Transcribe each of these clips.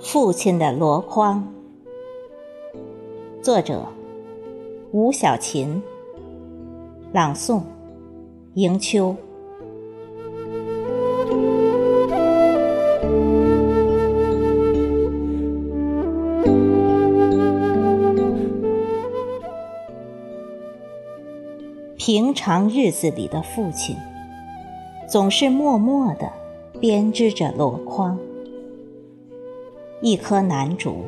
父亲的箩筐，作者吴小琴，朗诵迎秋。平常日子里的父亲，总是默默地编织着箩筐。一颗楠竹，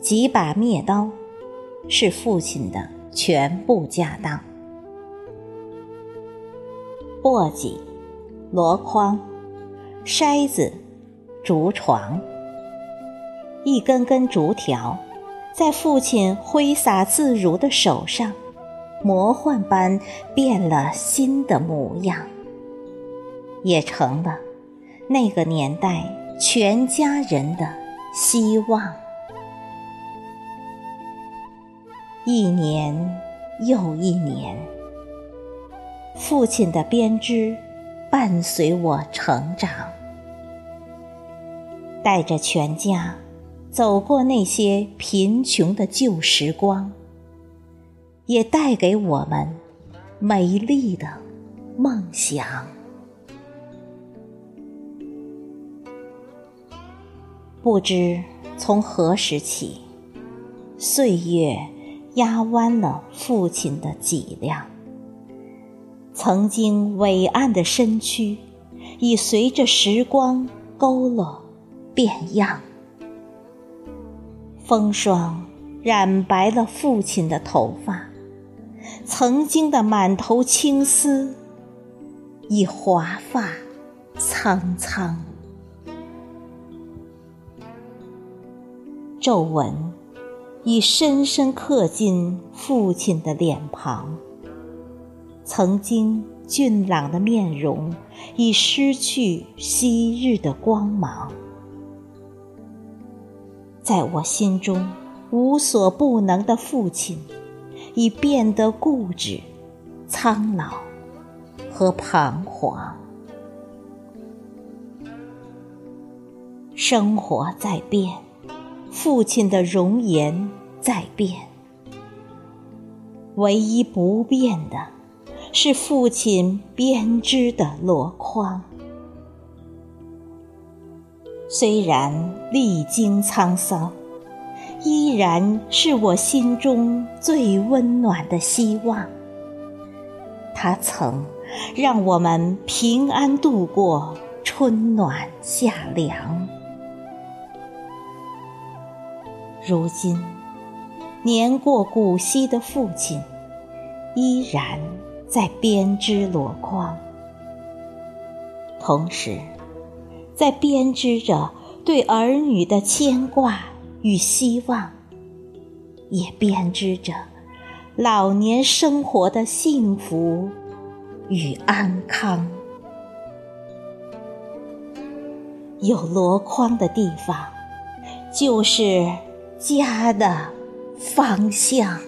几把篾刀，是父亲的全部家当。簸箕、箩筐、筛子、竹床，一根根竹条，在父亲挥洒自如的手上，魔幻般变了新的模样，也成了那个年代全家人的。希望，一年又一年，父亲的编织伴随我成长，带着全家走过那些贫穷的旧时光，也带给我们美丽的梦想。不知从何时起，岁月压弯了父亲的脊梁。曾经伟岸的身躯，已随着时光佝偻变样。风霜染白了父亲的头发，曾经的满头青丝，已华发苍苍。皱纹已深深刻进父亲的脸庞，曾经俊朗的面容已失去昔日的光芒，在我心中无所不能的父亲，已变得固执、苍老和彷徨。生活在变。父亲的容颜在变，唯一不变的是父亲编织的箩筐。虽然历经沧桑，依然是我心中最温暖的希望。它曾让我们平安度过春暖夏凉。如今，年过古稀的父亲，依然在编织箩筐，同时，在编织着对儿女的牵挂与希望，也编织着老年生活的幸福与安康。有箩筐的地方，就是。家的方向。